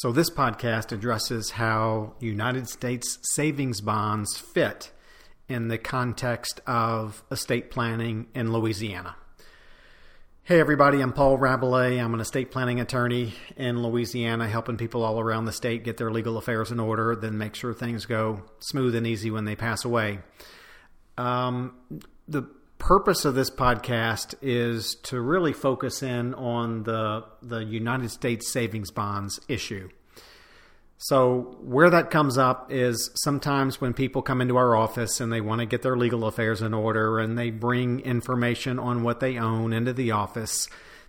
So, this podcast addresses how United States savings bonds fit in the context of estate planning in Louisiana. Hey, everybody, I'm Paul Rabalais. I'm an estate planning attorney in Louisiana, helping people all around the state get their legal affairs in order, then make sure things go smooth and easy when they pass away. Um, the purpose of this podcast is to really focus in on the the United States savings bonds issue. So where that comes up is sometimes when people come into our office and they want to get their legal affairs in order and they bring information on what they own into the office,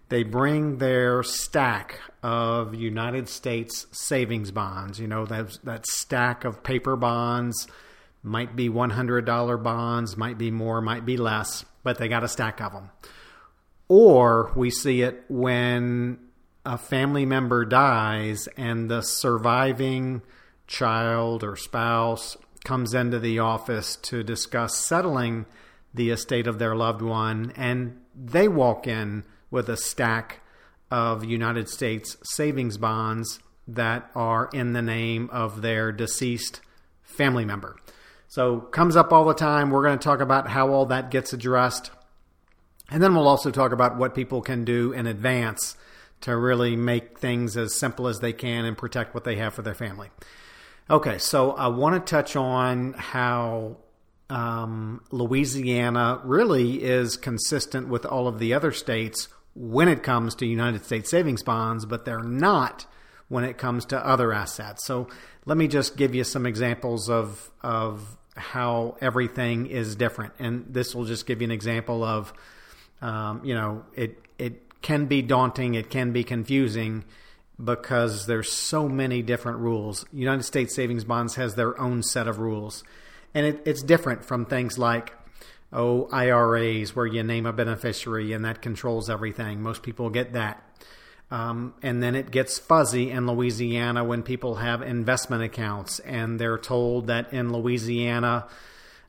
they bring their stack of United States savings bonds, you know, that that stack of paper bonds might be $100 bonds, might be more, might be less but they got a stack of them. Or we see it when a family member dies and the surviving child or spouse comes into the office to discuss settling the estate of their loved one, and they walk in with a stack of United States savings bonds that are in the name of their deceased family member. So comes up all the time. We're going to talk about how all that gets addressed. And then we'll also talk about what people can do in advance to really make things as simple as they can and protect what they have for their family. Okay, so I want to touch on how um, Louisiana really is consistent with all of the other states when it comes to United States savings bonds, but they're not when it comes to other assets. So let me just give you some examples of of how everything is different. And this will just give you an example of, um, you know, it it can be daunting, it can be confusing because there's so many different rules. United States savings bonds has their own set of rules, and it, it's different from things like oh IRAs where you name a beneficiary and that controls everything. Most people get that. Um, and then it gets fuzzy in Louisiana when people have investment accounts and they're told that in Louisiana,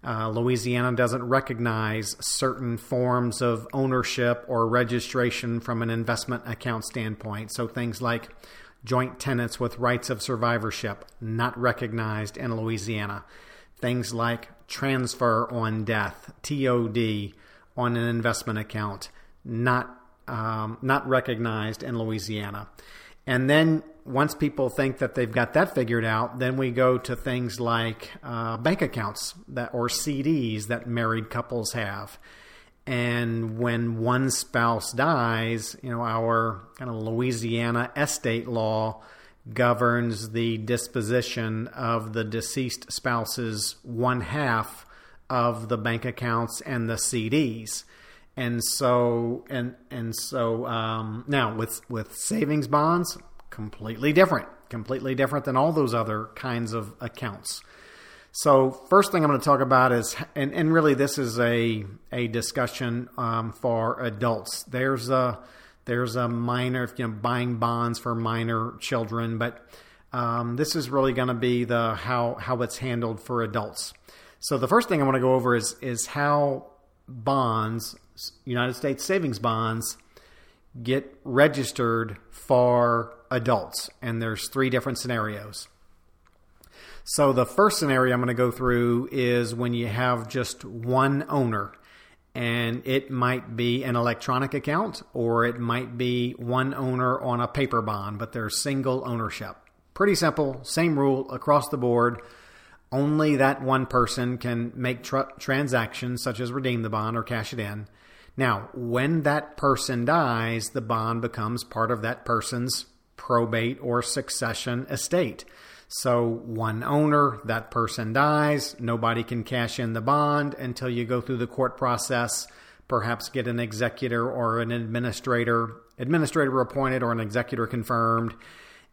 uh, Louisiana doesn't recognize certain forms of ownership or registration from an investment account standpoint. So things like joint tenants with rights of survivorship, not recognized in Louisiana. Things like transfer on death, TOD, on an investment account, not um, not recognized in Louisiana. And then once people think that they've got that figured out, then we go to things like uh, bank accounts that or CDs that married couples have. And when one spouse dies, you know, our kind of Louisiana estate law governs the disposition of the deceased spouse's one half of the bank accounts and the CDs and so and and so um, now with with savings bonds completely different completely different than all those other kinds of accounts. So first thing i'm going to talk about is and, and really this is a a discussion um, for adults. There's a there's a minor you know buying bonds for minor children but um, this is really going to be the how how it's handled for adults. So the first thing i want to go over is is how bonds United States savings bonds get registered for adults. And there's three different scenarios. So the first scenario I'm going to go through is when you have just one owner. And it might be an electronic account or it might be one owner on a paper bond, but they're single ownership. Pretty simple, same rule across the board. Only that one person can make tr- transactions such as redeem the bond or cash it in. Now, when that person dies, the bond becomes part of that person's probate or succession estate. So, one owner, that person dies, nobody can cash in the bond until you go through the court process, perhaps get an executor or an administrator, administrator appointed or an executor confirmed,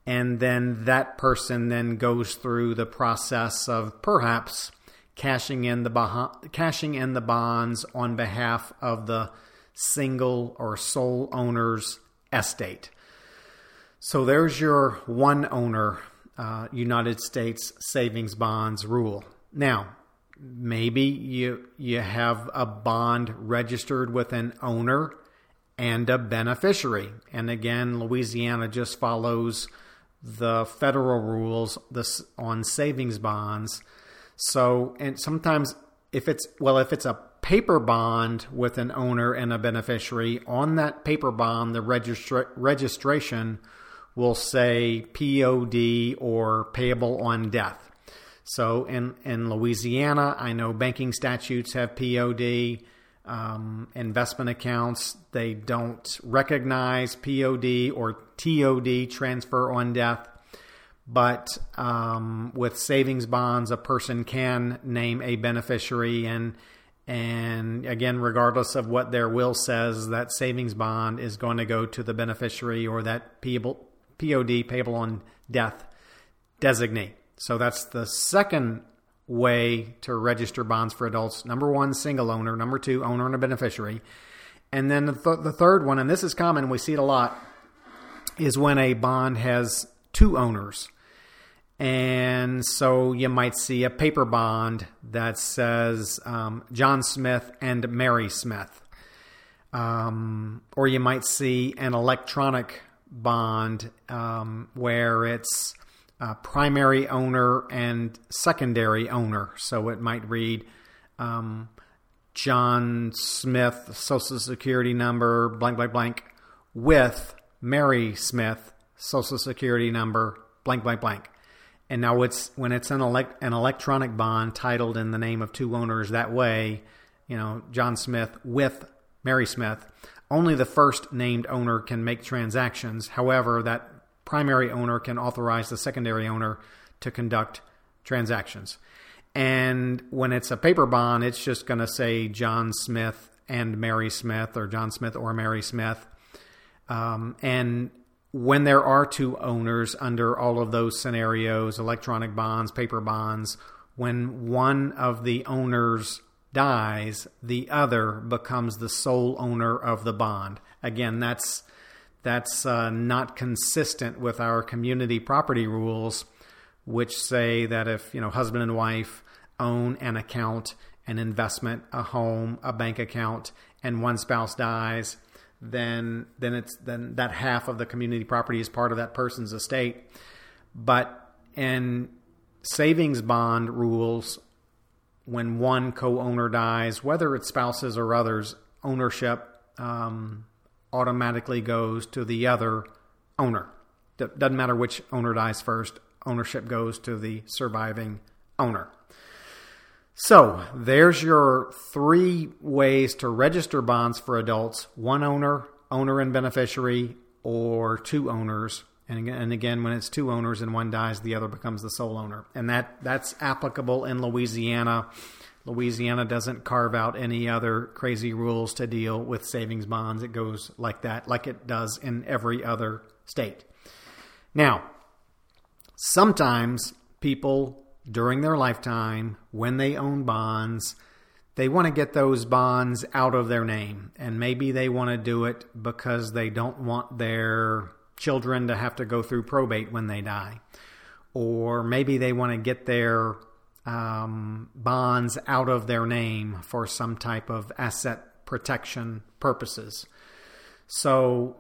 and then that person then goes through the process of perhaps cashing in the cashing in the bonds on behalf of the single or sole owner's estate. So there's your one owner uh, United States savings bonds rule. Now, maybe you you have a bond registered with an owner and a beneficiary. And again, Louisiana just follows the federal rules this on savings bonds. So, and sometimes if it's well, if it's a paper bond with an owner and a beneficiary, on that paper bond, the registra- registration will say POD or payable on death. So in, in Louisiana, I know banking statutes have POD. Um, investment accounts, they don't recognize POD or TOD, transfer on death. But um, with savings bonds, a person can name a beneficiary, and and again, regardless of what their will says, that savings bond is going to go to the beneficiary or that POD, payable on death, designate. So that's the second way to register bonds for adults. Number one, single owner. Number two, owner and a beneficiary. And then the, th- the third one, and this is common, we see it a lot, is when a bond has two owners. And so you might see a paper bond that says um, John Smith and Mary Smith. Um, or you might see an electronic bond um, where it's uh, primary owner and secondary owner. So it might read um, John Smith, Social Security number, blank, blank, blank, with Mary Smith, Social Security number, blank, blank, blank. And now it's when it's an, elect, an electronic bond titled in the name of two owners that way, you know, John Smith with Mary Smith, only the first named owner can make transactions. However, that primary owner can authorize the secondary owner to conduct transactions. And when it's a paper bond, it's just going to say John Smith and Mary Smith or John Smith or Mary Smith. Um, and when there are two owners under all of those scenarios electronic bonds, paper bonds when one of the owners dies, the other becomes the sole owner of the bond. Again, that's that's uh, not consistent with our community property rules, which say that if you know husband and wife own an account, an investment, a home, a bank account, and one spouse dies, then then it's then that half of the community property is part of that person's estate. But in savings bond rules, when one co-owner dies, whether it's spouses or others, ownership um, automatically goes to the other owner. Doesn't matter which owner dies first. Ownership goes to the surviving owner. So there's your three ways to register bonds for adults one owner, owner and beneficiary, or two owners. And again, and again, when it's two owners and one dies, the other becomes the sole owner. And that, that's applicable in Louisiana. Louisiana doesn't carve out any other crazy rules to deal with savings bonds. It goes like that, like it does in every other state. Now, sometimes people during their lifetime, when they own bonds, they want to get those bonds out of their name. And maybe they want to do it because they don't want their children to have to go through probate when they die. Or maybe they want to get their um, bonds out of their name for some type of asset protection purposes. So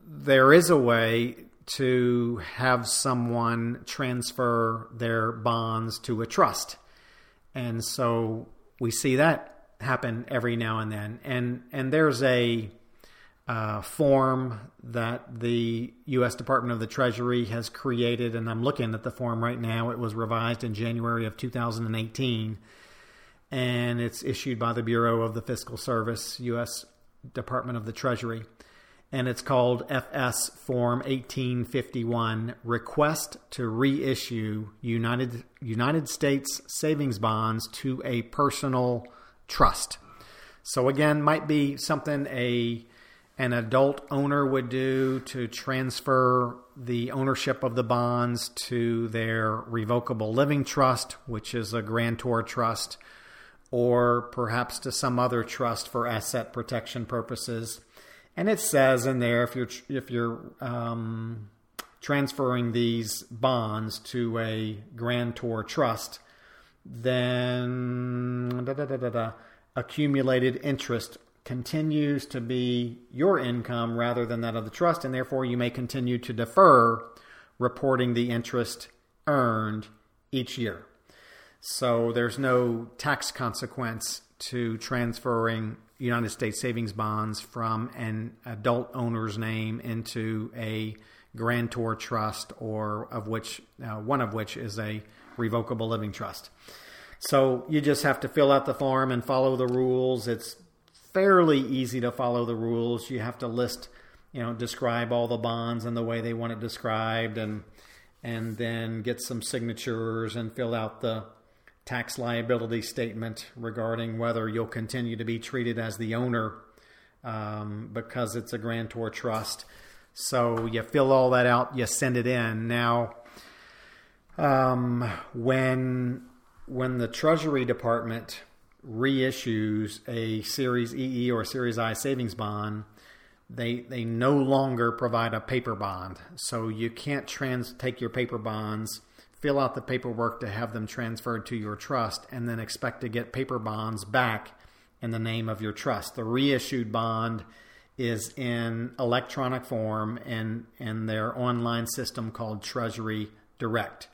there is a way to have someone transfer their bonds to a trust. And so we see that happen every now and then. And and there's a uh, form that the U.S. Department of the Treasury has created, and I'm looking at the form right now. It was revised in January of 2018, and it's issued by the Bureau of the Fiscal Service, U.S. Department of the Treasury and it's called FS Form 1851 Request to Reissue United, United States Savings Bonds to a Personal Trust. So, again, might be something a, an adult owner would do to transfer the ownership of the bonds to their revocable living trust, which is a grantor trust, or perhaps to some other trust for asset protection purposes. And it says in there if you're if you're um, transferring these bonds to a grantor trust, then da, da, da, accumulated interest continues to be your income rather than that of the trust, and therefore you may continue to defer reporting the interest earned each year. So there's no tax consequence to transferring United States savings bonds from an adult owner's name into a grantor trust, or of which uh, one of which is a revocable living trust. So you just have to fill out the form and follow the rules. It's fairly easy to follow the rules. You have to list, you know, describe all the bonds and the way they want it described, and and then get some signatures and fill out the tax liability statement regarding whether you'll continue to be treated as the owner um, because it's a grantor trust. So you fill all that out, you send it in. Now, um, when when the Treasury Department reissues a Series EE or Series I savings bond, they they no longer provide a paper bond. So you can't trans take your paper bonds, fill out the paperwork to have them transferred to your trust, and then expect to get paper bonds back in the name of your trust. The reissued bond is in electronic form and in their online system called Treasury Direct.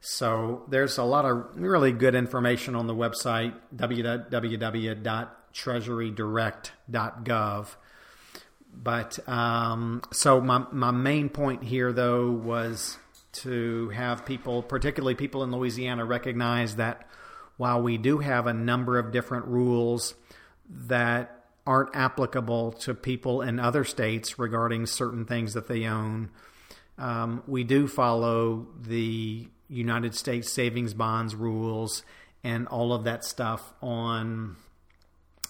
So there's a lot of really good information on the website www.treasurydirect.gov. But um, so my my main point here though was to have people, particularly people in Louisiana, recognize that while we do have a number of different rules that aren't applicable to people in other states regarding certain things that they own, um, we do follow the United States savings bonds rules and all of that stuff on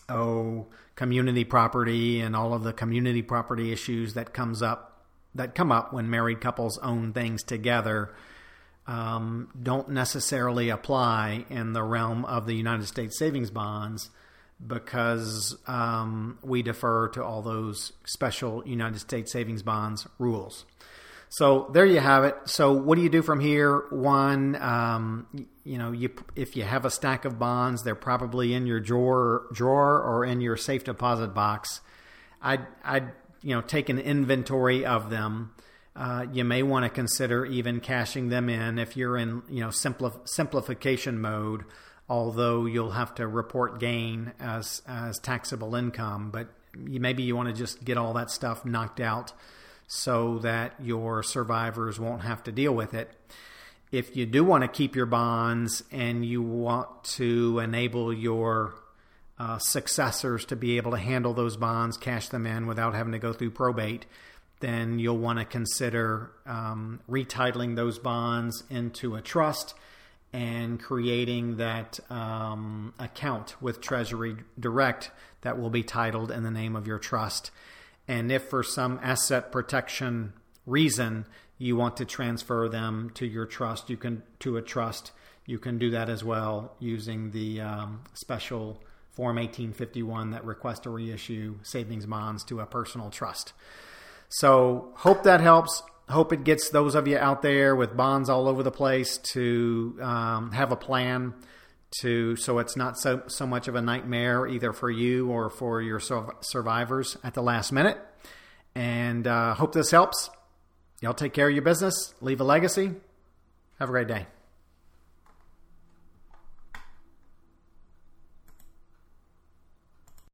oh community property and all of the community property issues that comes up that come up when married couples own things together um, don't necessarily apply in the realm of the United States savings bonds because um, we defer to all those special United States savings bonds rules. So there you have it. So what do you do from here? One, um, you know, you if you have a stack of bonds, they're probably in your drawer, drawer or in your safe deposit box. I'd, I'd you know take an inventory of them. Uh, you may want to consider even cashing them in if you're in you know simplif- simplification mode. Although you'll have to report gain as as taxable income, but you, maybe you want to just get all that stuff knocked out so that your survivors won't have to deal with it. If you do want to keep your bonds and you want to enable your uh, successors to be able to handle those bonds, cash them in without having to go through probate, then you'll want to consider um, retitling those bonds into a trust and creating that um, account with Treasury Direct that will be titled in the name of your trust. And if for some asset protection reason you want to transfer them to your trust, you can to a trust. You can do that as well using the um, special Form 1851 that requests to reissue savings bonds to a personal trust. So, hope that helps. Hope it gets those of you out there with bonds all over the place to um, have a plan to so it's not so so much of a nightmare either for you or for your survivors at the last minute. And uh, hope this helps. Y'all take care of your business. Leave a legacy. Have a great day.